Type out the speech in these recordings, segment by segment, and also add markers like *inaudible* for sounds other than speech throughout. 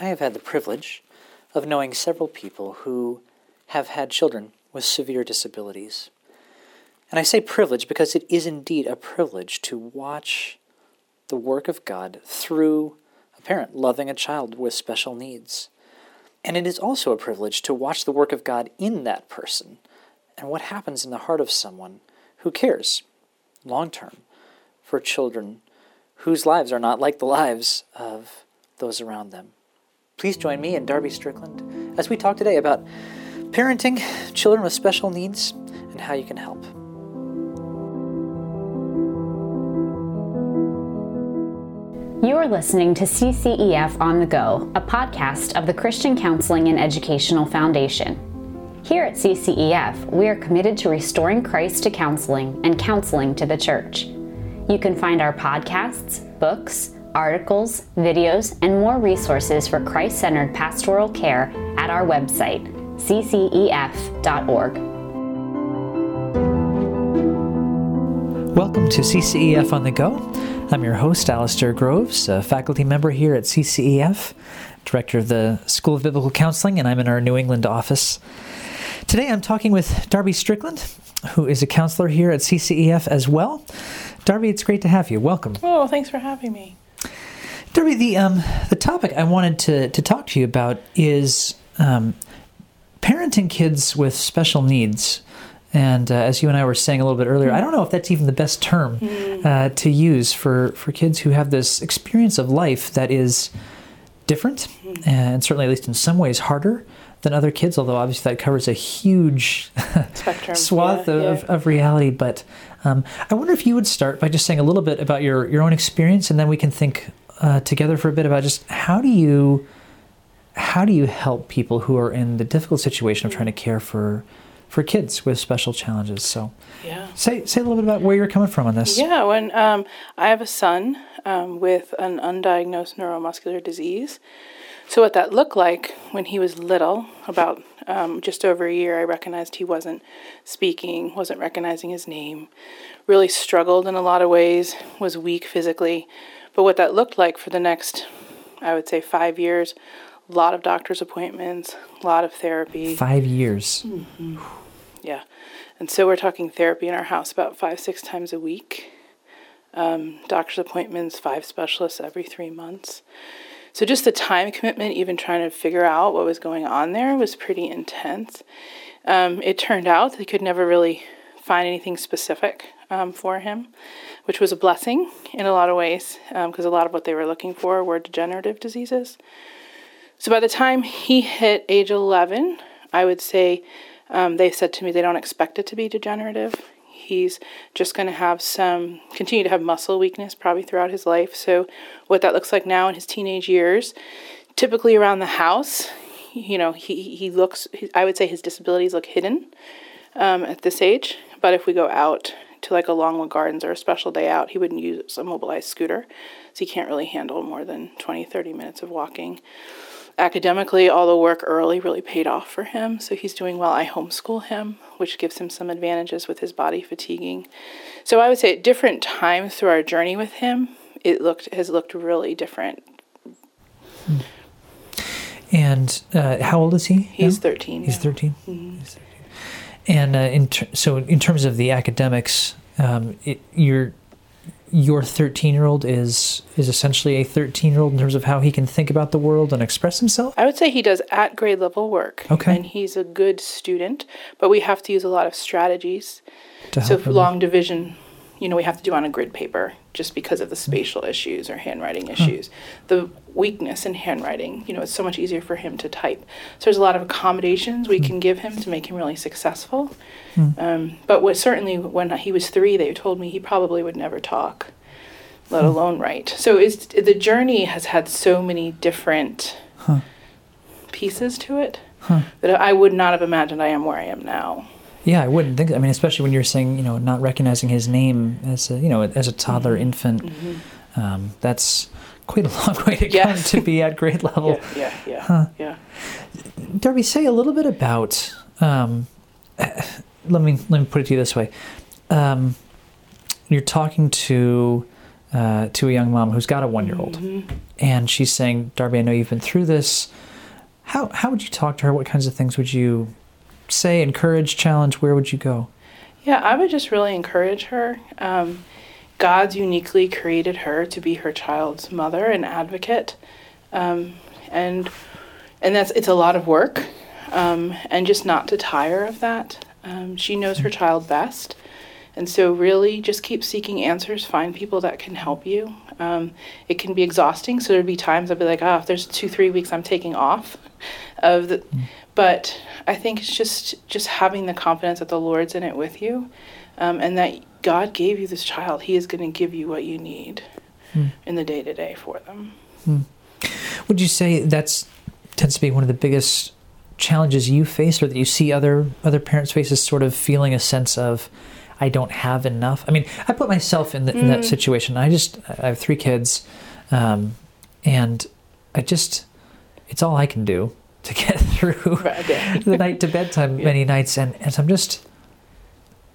I have had the privilege of knowing several people who have had children with severe disabilities. And I say privilege because it is indeed a privilege to watch the work of God through a parent loving a child with special needs. And it is also a privilege to watch the work of God in that person and what happens in the heart of someone who cares long term for children whose lives are not like the lives of those around them. Please join me and Darby Strickland as we talk today about parenting children with special needs and how you can help. You are listening to CCEF On the Go, a podcast of the Christian Counseling and Educational Foundation. Here at CCEF, we are committed to restoring Christ to counseling and counseling to the church. You can find our podcasts, books, articles, videos, and more resources for Christ centered pastoral care at our website, ccef.org. Welcome to CCEF on the Go. I'm your host, Alasdair Groves, a faculty member here at CCEF, director of the School of Biblical Counseling, and I'm in our New England office. Today I'm talking with Darby Strickland, who is a counselor here at CCEF as well. Darby, it's great to have you. Welcome. Oh, thanks for having me. Darby, the um, the topic I wanted to to talk to you about is um, parenting kids with special needs. And uh, as you and I were saying a little bit earlier, I don't know if that's even the best term uh, to use for, for kids who have this experience of life that is different and certainly, at least in some ways, harder than other kids, although obviously that covers a huge *laughs* Spectrum. swath Yeah, of, yeah. Of, of reality. But um, I wonder if you would start by just saying a little bit about your, your own experience, and then we can think uh, together for a bit about just how do you how do you help people who are in the difficult situation of trying to care for for kids with special challenges? So Yeah. say say a little bit about where you're coming from on this. Yeah, when um, I have a son um, with an undiagnosed neuromuscular disease. So, what that looked like when he was little, about um, just over a year, I recognized he wasn't speaking, wasn't recognizing his name, really struggled in a lot of ways, was weak physically. But what that looked like for the next, I would say, five years, a lot of doctor's appointments, a lot of therapy. Five years. Yeah. And so we're talking therapy in our house about five, six times a week. Um, doctor's appointments, five specialists every three months. So just the time commitment, even trying to figure out what was going on there, was pretty intense. Um, it turned out they could never really find anything specific um, for him, which was a blessing in a lot of ways, because a lot of what they were looking for were degenerative diseases. So by the time he hit age 11, I would say um, they said to me they don't expect it to be degenerative. He's just going to have some, continue to have muscle weakness probably throughout his life. So, what that looks like now in his teenage years, typically around the house, you know, he, he looks, I would say his disabilities look hidden um, at this age. But if we go out to like a Longwood Gardens or a special day out, he wouldn't use a mobilized scooter. So, he can't really handle more than 20, 30 minutes of walking academically, all the work early really paid off for him. So he's doing well. I homeschool him, which gives him some advantages with his body fatiguing. So I would say at different times through our journey with him, it looked has looked really different. And uh, how old is he? He's now? 13. He's yeah. 13 He's 13. And uh, in ter- so, in terms of the academics, um, it, your your 13 year old is is essentially a 13 year old in terms of how he can think about the world and express himself. I would say he does at grade level work. Okay. And he's a good student, but we have to use a lot of strategies. To So help for him. long division, you know, we have to do on a grid paper just because of the spatial issues or handwriting hmm. issues. The weakness in handwriting, you know, it's so much easier for him to type. So there's a lot of accommodations we hmm. can give him to make him really successful. Hmm. Um, but what, certainly when he was three, they told me he probably would never talk, let alone write. So it's, the journey has had so many different pieces to it that I would not have imagined I am where I am now. Yeah, I wouldn't think. I mean, especially when you're saying, you know, not recognizing his name as a, you know, as a toddler Mm-hmm. infant. Um, that's quite a *laughs* long way to Yes. come to be at grade *laughs* level. Yeah, yeah, yeah, yeah. Darby, say a little bit about. Um, let me let me put it to you this way. Um, you're talking to uh, to a young mom who's got a one year old, and she's saying, "Darby, I know you've been through this. How how would you talk to her? What kinds of things would you say, encourage, challenge? Where would you go?" Yeah, I would just really encourage her. Um, God's uniquely created her to be her child's mother and advocate, um, and and that's it's a lot of work, um, and just not to tire of that. Um, she knows her child best, and so really just keep seeking answers. Find people that can help you. Um, it can be exhausting, so there'd be times I'd be like, oh, if there's two three weeks, I'm taking off, *laughs* of the. But I think it's just just having the confidence that the Lord's in it with you, um, and that God gave you this child. He is going to give you what you need in the day to day for them. Would you say that's tends to be one of the biggest challenges you face, or that you see other other parents face, is sort of feeling a sense of I don't have enough. I mean, I put myself in, the, in that situation. I just I have three kids, um, and I just it's all I can do to *laughs* get through Right, yeah. the night to bedtime *laughs* many nights, and and so I'm just.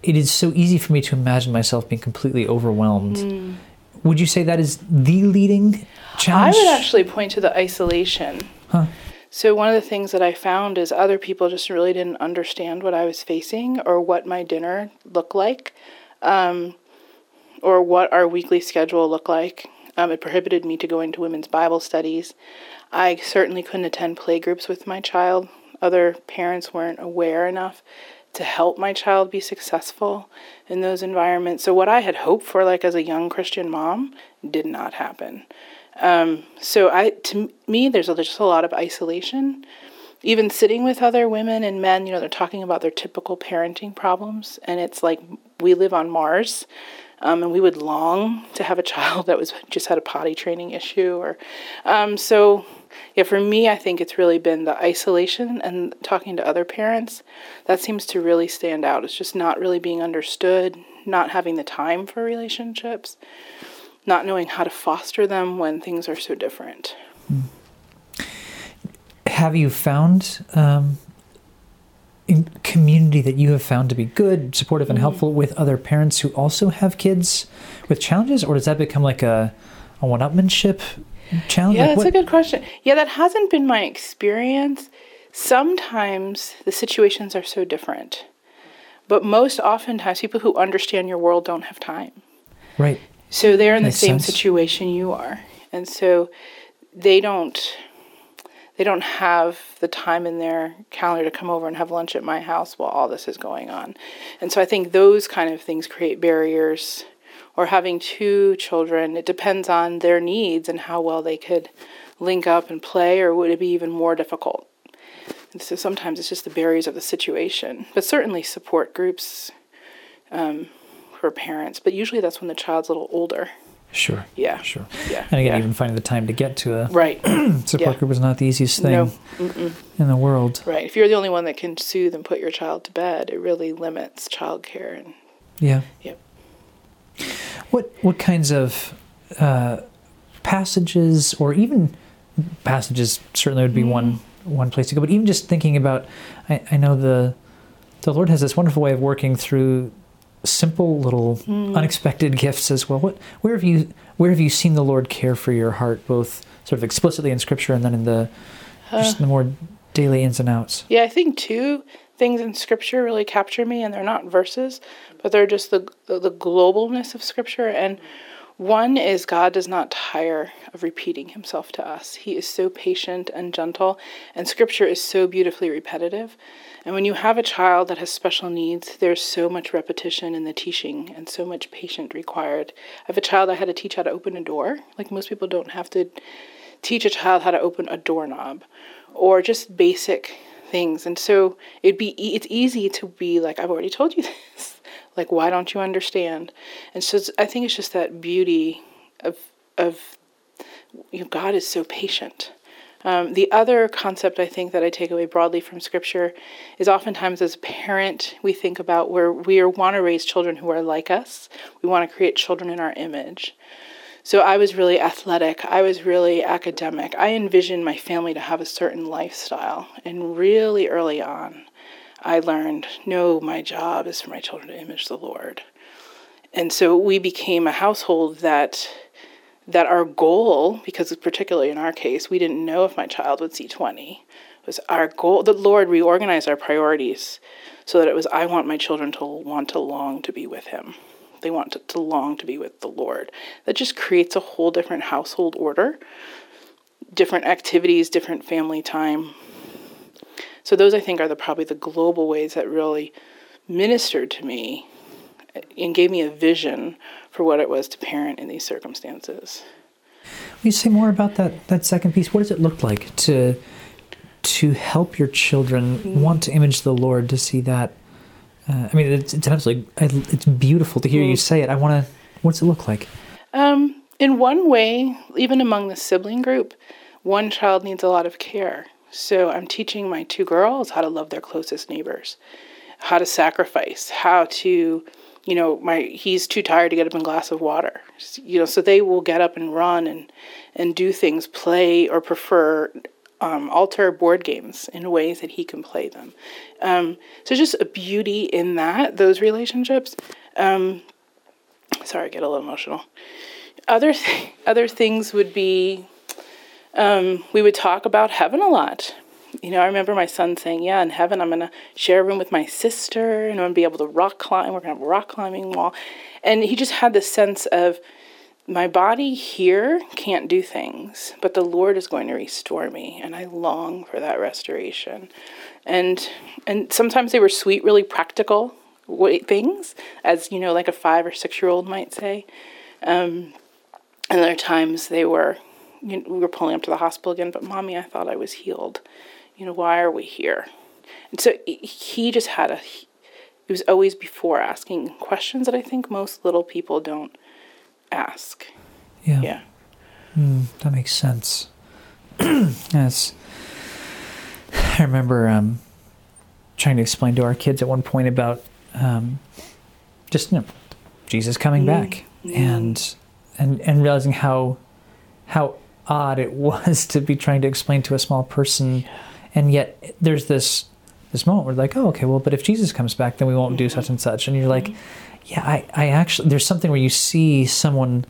It is so easy for me to imagine myself being completely overwhelmed. Would you say that is the leading challenge? I would actually point to the isolation. Huh. So one of the things that I found is other people just really didn't understand what I was facing or what my dinner looked like, um, or what our weekly schedule looked like. Um, it prohibited me to go into women's Bible studies. I certainly couldn't attend play groups with my child. Other parents weren't aware enough to help my child be successful in those environments. So what I had hoped for, like as a young Christian mom, did not happen. Um, so I, to me, there's just a lot of isolation. Even sitting with other women and men, you know, they're talking about their typical parenting problems, and it's like we live on Mars, um, and we would long to have a child *laughs* that was just had a potty training issue, or um, so. Yeah, for me, I think it's really been the isolation and talking to other parents. That seems to really stand out. It's just not really being understood, not having the time for relationships not knowing how to foster them when things are so different. have you found um, in community that you have found to be good, supportive, and helpful with other parents who also have kids with challenges, or does that become like a, a one-upmanship challenge? Yeah, Like, that's what- a good question. Yeah, that hasn't been my experience. Sometimes the situations are so different, but most oftentimes people who understand your world don't have time. right. So they're in the same sense. situation you are, and so they don't they don't have the time in their calendar to come over and have lunch at my house while all this is going on. And so I think those kind of things create barriers. Or having two children, it depends on their needs and how well they could link up and play, or would it be even more difficult? And so sometimes it's just the barriers of the situation, but certainly support groups um, for parents. But usually that's when the child's a little older. Sure. Yeah. Sure. Yeah. And again, yeah. even finding the time to get to a right, *clears throat* support yeah. group is not the easiest thing No. in the world. right. If you're the only one that can soothe and put your child to bed, it really limits childcare. And Yeah. Yep. What what kinds of uh, passages, or even passages, certainly would be one one place to go. But even just thinking about, I, I know the the Lord has this wonderful way of working through simple little hmm. unexpected gifts as well. What where have you where have you seen the Lord care for your heart, both sort of explicitly in Scripture and then in the just the more daily ins and outs? yeah, I think two things in Scripture really capture me, and they're not verses, but they're just the the, the globalness of Scripture. And one is God does not tire of repeating Himself to us. He is so patient and gentle, and Scripture is so beautifully repetitive. And when you have a child that has special needs, there's so much repetition in the teaching and so much patience required. I have a child I had to teach how to open a door. Like most people don't have to teach a child how to open a doorknob or just basic things. And so it'd be e- it's easy to be like I've already told you *laughs* this. like why don't you understand? And so I think it's just that beauty of of you know, God is so patient. Um, the other concept I think that I take away broadly from Scripture is oftentimes as a parent we think about where we want to raise children who are like us. We want to create children in our image. So I was really athletic. I was really academic. I envisioned my family to have a certain lifestyle. And really early on, I learned no, my job is for my children to image the Lord. And so we became a household that that our goal, because particularly in our case, we didn't know if my child would see 20, was our goal. The Lord reorganized our priorities so that it was I want my children to want to long to be with Him. They want to, to long to be with the Lord. That just creates a whole different household order, different activities, different family time. So those I think are the probably the global ways that really ministered to me and gave me a vision for what it was to parent in these circumstances. Will you say more about that, that second piece? What does it look like to to help your children mm-hmm. want to image the Lord, to see that? Uh, I mean, it's, it's absolutely it's beautiful to hear mm-hmm. you say it. I want to. What's it look like? Um, in one way, even among the sibling group, one child needs a lot of care. So I'm teaching my two girls how to love their closest neighbors, how to sacrifice, how to you know, my he's too tired to get up and glass of water. You know, so they will get up and run and and do things, play or prefer um, alter board games in ways that he can play them. Um, so just a beauty in that those relationships. Um, sorry, I get a little emotional. Other th- other things would be um, we would talk about heaven a lot you know, I remember my son saying, Yeah, in heaven, I'm going to share a room with my sister and I'm going to be able to rock climb. We're going to have a rock climbing wall. And he just had this sense of, my body here can't do things, but the Lord is going to restore me, and I long for that restoration. And and sometimes they were sweet, really practical things, as you know, like a five or six year old might say. Um, and other times they were, you know, we were pulling up to the hospital again, but mommy, I thought I was healed you know, why are we here? And so he just had a, it was always before asking questions that I think most little people don't ask. Yeah. Yeah. Mm, that makes sense. *clears throat* yes. I remember um, trying to explain to our kids at one point about um, just you know, Jesus coming mm, back mm. and and and realizing how how odd it *laughs* was to be trying to explain to a small person yeah and yet there's this this moment where like oh okay well but if jesus comes back then we won't do such and such. And you're like yeah i, I actually there's something where you see someone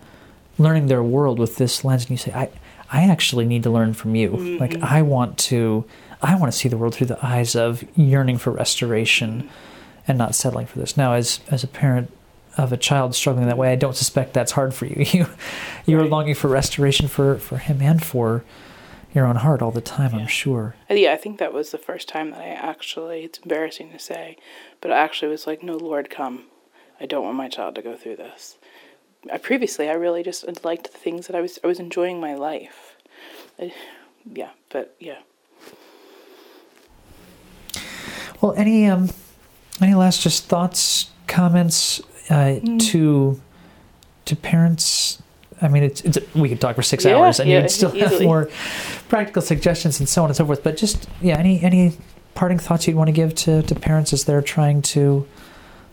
learning their world with this lens and you say i i actually need to learn from you. Mm-hmm. like i want to i want to see the world through the eyes of yearning for restoration and not settling for this. Now as as a parent of a child struggling that way i don't suspect that's hard for you. *laughs* You you're right. longing for restoration for for him and for your own heart all the time, yeah. I'm sure. Uh, yeah, I think that was the first time that I actually, it's embarrassing to say, but I actually was like, no, Lord, come. I don't want my child to go through this. I, previously, I really just liked the things that I was, I was enjoying my life. I, yeah, but yeah. Well, any, um, any last just thoughts, comments uh, mm. to, to parents I mean, it's, it's we could talk for six yeah, hours, and yeah, you'd still easily. have more practical suggestions and so on and so forth. But just yeah, any any parting thoughts you'd want to give to, to parents as they're trying to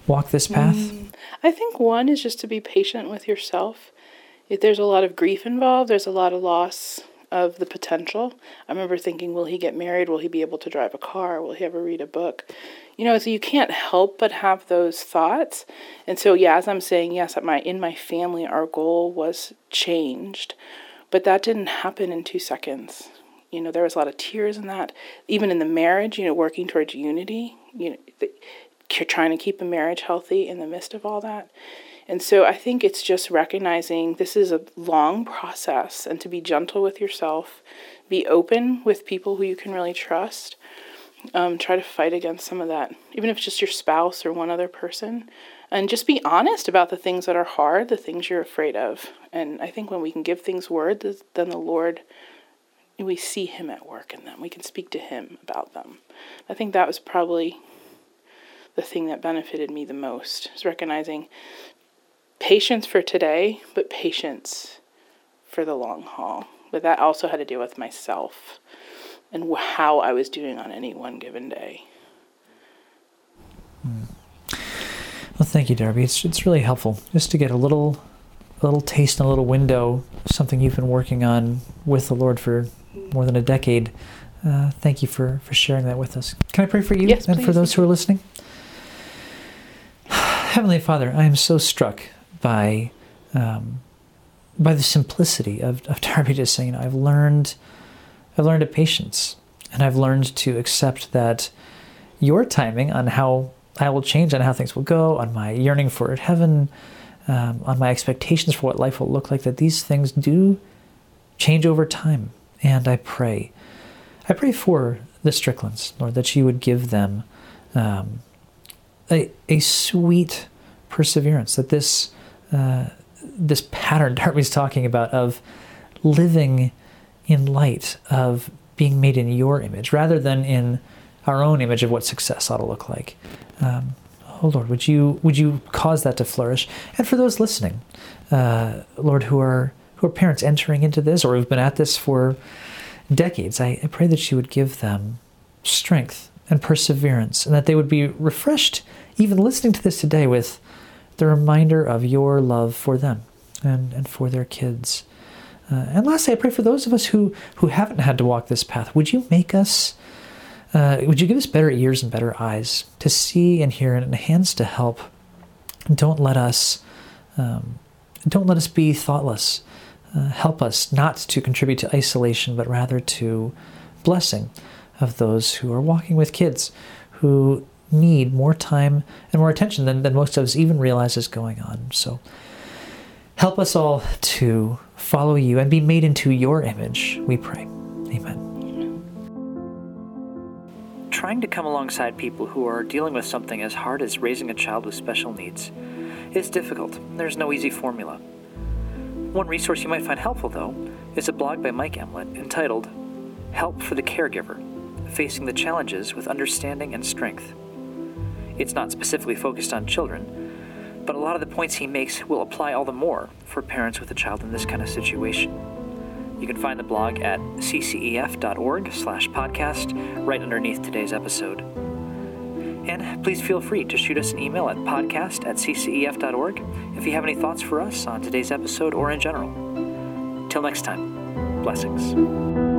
walk this path? Mm, I think one is just to be patient with yourself. If there's a lot of grief involved, there's a lot of loss of the potential. I remember thinking, will he get married? Will he be able to drive a car? Will he ever read a book? You know, so you can't help but have those thoughts. And so, yeah, as I'm saying, yes, my in my family, our goal was changed, but that didn't happen in two seconds. You know, there was a lot of tears in that. Even in the marriage, you know, working towards unity. You know, the, trying to keep a marriage healthy in the midst of all that. And so I think it's just recognizing this is a long process and to be gentle with yourself, be open with people who you can really trust. Um, try to fight against some of that, even if it's just your spouse or one other person. And just be honest about the things that are hard, the things you're afraid of. And I think when we can give things word, then the Lord, we see Him at work in them. We can speak to Him about them. I think that was probably the thing that benefited me the most is recognizing patience for today, but patience for the long haul. But that also had to do with myself and how I was doing on any one given day. Hmm. Well, thank you, Darby. It's it's really helpful just to get a little a little taste and a little window of something you've been working on with the Lord for more than a decade. Uh, thank you for, for sharing that with us. Can I pray for you yes, and please. for those who are listening? *sighs* Heavenly Father, I am so struck by um, by the simplicity of, of *laughs* Darby just saying, I've learned I've learned a patience and I've learned to accept that your timing on how I will change, on how things will go, on my yearning for heaven, um, on my expectations for what life will look like, that these things do change over time. And I pray, I pray for the Stricklands, Lord, that you would give them um, a, a sweet perseverance, that this, this pattern *laughs* Darby's talking about of living in light of being made in your image rather than in our own image of what success ought to look like. Um, oh Lord, would you would you cause that to flourish? And for those listening, uh, Lord, who are who are parents entering into this or who've been at this for decades, I, I pray that you would give them strength and perseverance, and that they would be refreshed, even listening to this today, with the reminder of your love for them and, and for their kids. Uh, and lastly, I pray for those of us who, who haven't had to walk this path. Would you make us uh, would you give us better ears and better eyes to see and hear and hands to help? Don't let us um, don't let us be thoughtless. Uh, help us not to contribute to isolation, but rather to blessing of those who are walking with kids who need more time and more attention than, than most of us even realize is going on. So help us all to follow you and be made into your image, we pray. Amen trying to come alongside people who are dealing with something as hard as raising a child with special needs is difficult. There's no easy formula. One resource you might find helpful, though, is a blog by Mike Emlet entitled Help for the Caregiver Facing the Challenges with Understanding and Strength. It's not specifically focused on children, but a lot of the points he makes will apply all the more for parents with a child in this kind of situation. You can find the blog at ccef.org slash podcast right underneath today's episode. And please feel free to shoot us an email at podcast at ccef.org if you have any thoughts for us on today's episode or in general. Till next time, blessings.